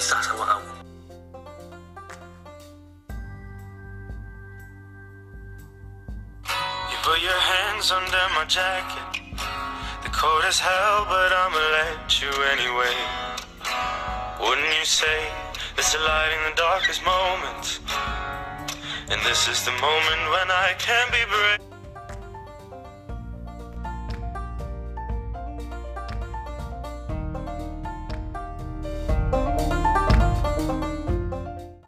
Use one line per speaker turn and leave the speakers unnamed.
You put your hands under my jacket. The cold is hell, but I'ma let you anyway. Wouldn't you say this a light in the darkest moments? And this is the moment when I can be brave.